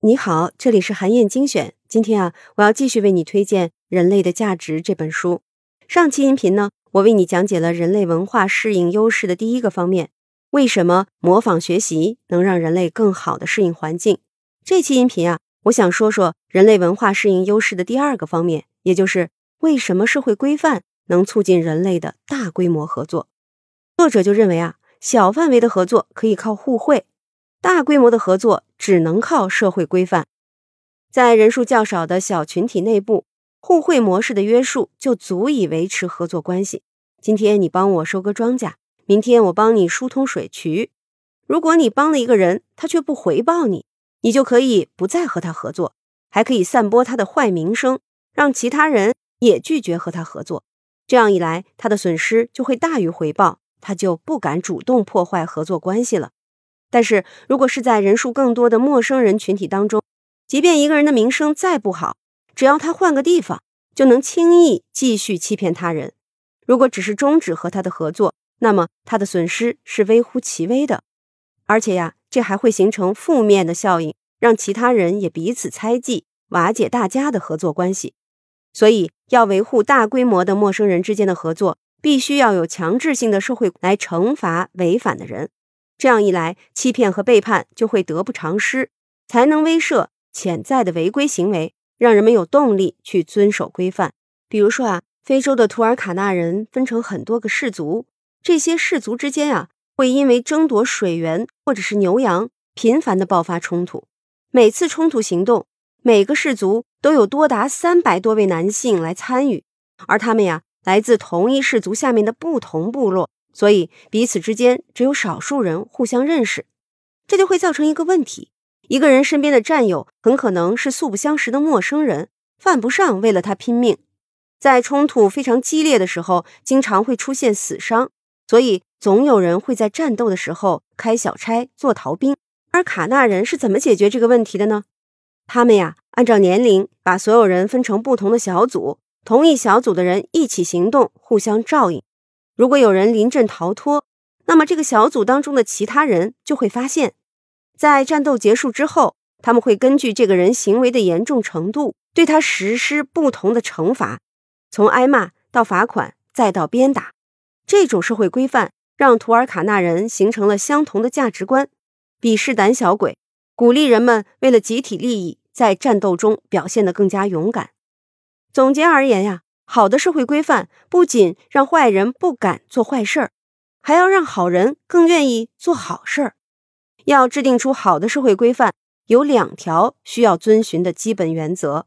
你好，这里是韩燕精选。今天啊，我要继续为你推荐《人类的价值》这本书。上期音频呢，我为你讲解了人类文化适应优势的第一个方面，为什么模仿学习能让人类更好的适应环境。这期音频啊，我想说说人类文化适应优势的第二个方面，也就是为什么社会规范能促进人类的大规模合作。作者就认为啊，小范围的合作可以靠互惠。大规模的合作只能靠社会规范，在人数较少的小群体内部，互惠模式的约束就足以维持合作关系。今天你帮我收割庄稼，明天我帮你疏通水渠。如果你帮了一个人，他却不回报你，你就可以不再和他合作，还可以散播他的坏名声，让其他人也拒绝和他合作。这样一来，他的损失就会大于回报，他就不敢主动破坏合作关系了。但是如果是在人数更多的陌生人群体当中，即便一个人的名声再不好，只要他换个地方，就能轻易继续欺骗他人。如果只是终止和他的合作，那么他的损失是微乎其微的。而且呀，这还会形成负面的效应，让其他人也彼此猜忌，瓦解大家的合作关系。所以，要维护大规模的陌生人之间的合作，必须要有强制性的社会来惩罚违反的人。这样一来，欺骗和背叛就会得不偿失，才能威慑潜在的违规行为，让人们有动力去遵守规范。比如说啊，非洲的图尔卡纳人分成很多个氏族，这些氏族之间啊，会因为争夺水源或者是牛羊，频繁的爆发冲突。每次冲突行动，每个氏族都有多达三百多位男性来参与，而他们呀，来自同一氏族下面的不同部落。所以彼此之间只有少数人互相认识，这就会造成一个问题：一个人身边的战友很可能是素不相识的陌生人，犯不上为了他拼命。在冲突非常激烈的时候，经常会出现死伤，所以总有人会在战斗的时候开小差做逃兵。而卡纳人是怎么解决这个问题的呢？他们呀，按照年龄把所有人分成不同的小组，同一小组的人一起行动，互相照应。如果有人临阵逃脱，那么这个小组当中的其他人就会发现，在战斗结束之后，他们会根据这个人行为的严重程度，对他实施不同的惩罚，从挨骂到罚款，再到鞭打。这种社会规范让图尔卡纳人形成了相同的价值观，鄙视胆小鬼，鼓励人们为了集体利益在战斗中表现得更加勇敢。总结而言呀。好的社会规范不仅让坏人不敢做坏事儿，还要让好人更愿意做好事儿。要制定出好的社会规范，有两条需要遵循的基本原则。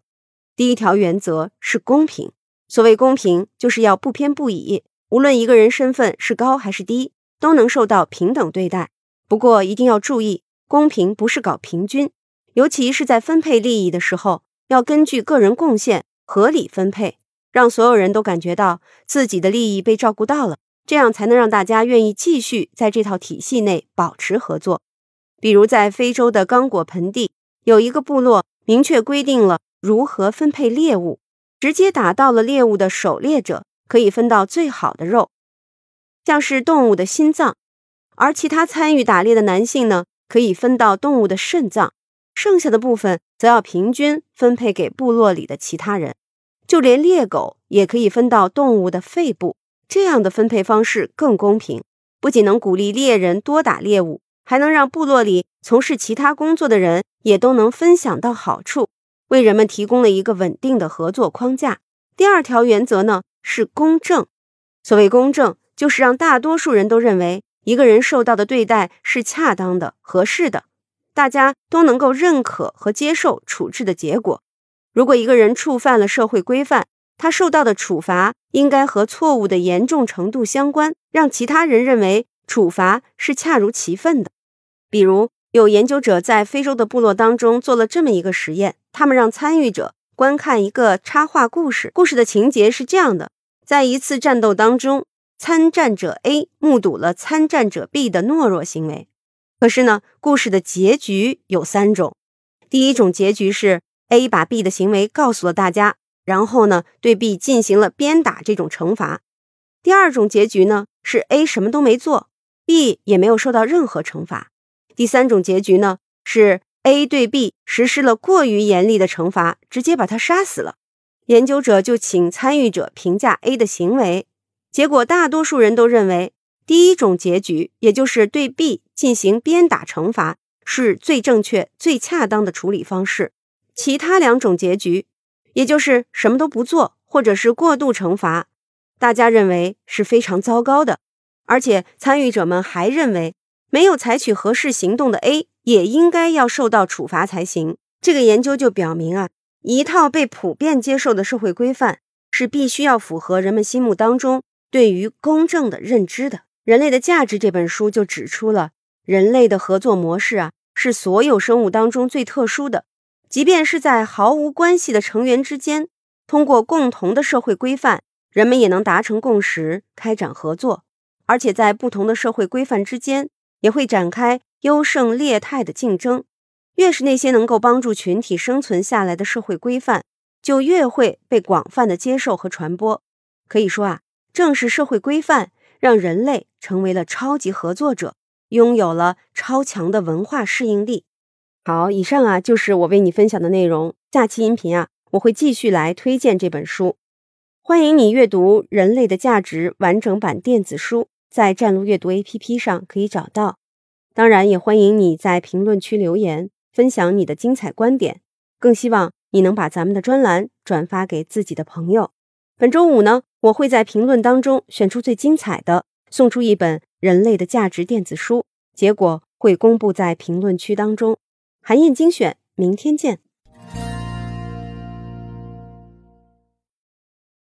第一条原则是公平。所谓公平，就是要不偏不倚，无论一个人身份是高还是低，都能受到平等对待。不过一定要注意，公平不是搞平均，尤其是在分配利益的时候，要根据个人贡献合理分配。让所有人都感觉到自己的利益被照顾到了，这样才能让大家愿意继续在这套体系内保持合作。比如，在非洲的刚果盆地，有一个部落明确规定了如何分配猎物，直接打到了猎物的狩猎者可以分到最好的肉，像是动物的心脏；而其他参与打猎的男性呢，可以分到动物的肾脏，剩下的部分则要平均分配给部落里的其他人。就连猎狗也可以分到动物的肺部，这样的分配方式更公平，不仅能鼓励猎人多打猎物，还能让部落里从事其他工作的人也都能分享到好处，为人们提供了一个稳定的合作框架。第二条原则呢是公正，所谓公正，就是让大多数人都认为一个人受到的对待是恰当的、合适的，大家都能够认可和接受处置的结果。如果一个人触犯了社会规范，他受到的处罚应该和错误的严重程度相关，让其他人认为处罚是恰如其分的。比如，有研究者在非洲的部落当中做了这么一个实验，他们让参与者观看一个插画故事，故事的情节是这样的：在一次战斗当中，参战者 A 目睹了参战者 B 的懦弱行为。可是呢，故事的结局有三种，第一种结局是。A 把 B 的行为告诉了大家，然后呢，对 B 进行了鞭打这种惩罚。第二种结局呢，是 A 什么都没做，B 也没有受到任何惩罚。第三种结局呢，是 A 对 B 实施了过于严厉的惩罚，直接把他杀死了。研究者就请参与者评价 A 的行为，结果大多数人都认为第一种结局，也就是对 B 进行鞭打惩罚，是最正确、最恰当的处理方式。其他两种结局，也就是什么都不做，或者是过度惩罚，大家认为是非常糟糕的。而且参与者们还认为，没有采取合适行动的 A 也应该要受到处罚才行。这个研究就表明啊。一套被普遍接受的社会规范是必须要符合人们心目当中对于公正的认知的。《人类的价值》这本书就指出了，人类的合作模式啊是所有生物当中最特殊的。即便是在毫无关系的成员之间，通过共同的社会规范，人们也能达成共识，开展合作。而且在不同的社会规范之间，也会展开优胜劣汰的竞争。越是那些能够帮助群体生存下来的社会规范，就越会被广泛的接受和传播。可以说啊，正是社会规范让人类成为了超级合作者，拥有了超强的文化适应力。好，以上啊就是我为你分享的内容。下期音频啊，我会继续来推荐这本书。欢迎你阅读《人类的价值》完整版电子书，在站路阅读 APP 上可以找到。当然，也欢迎你在评论区留言。分享你的精彩观点，更希望你能把咱们的专栏转发给自己的朋友。本周五呢，我会在评论当中选出最精彩的，送出一本《人类的价值》电子书，结果会公布在评论区当中。韩燕精选，明天见。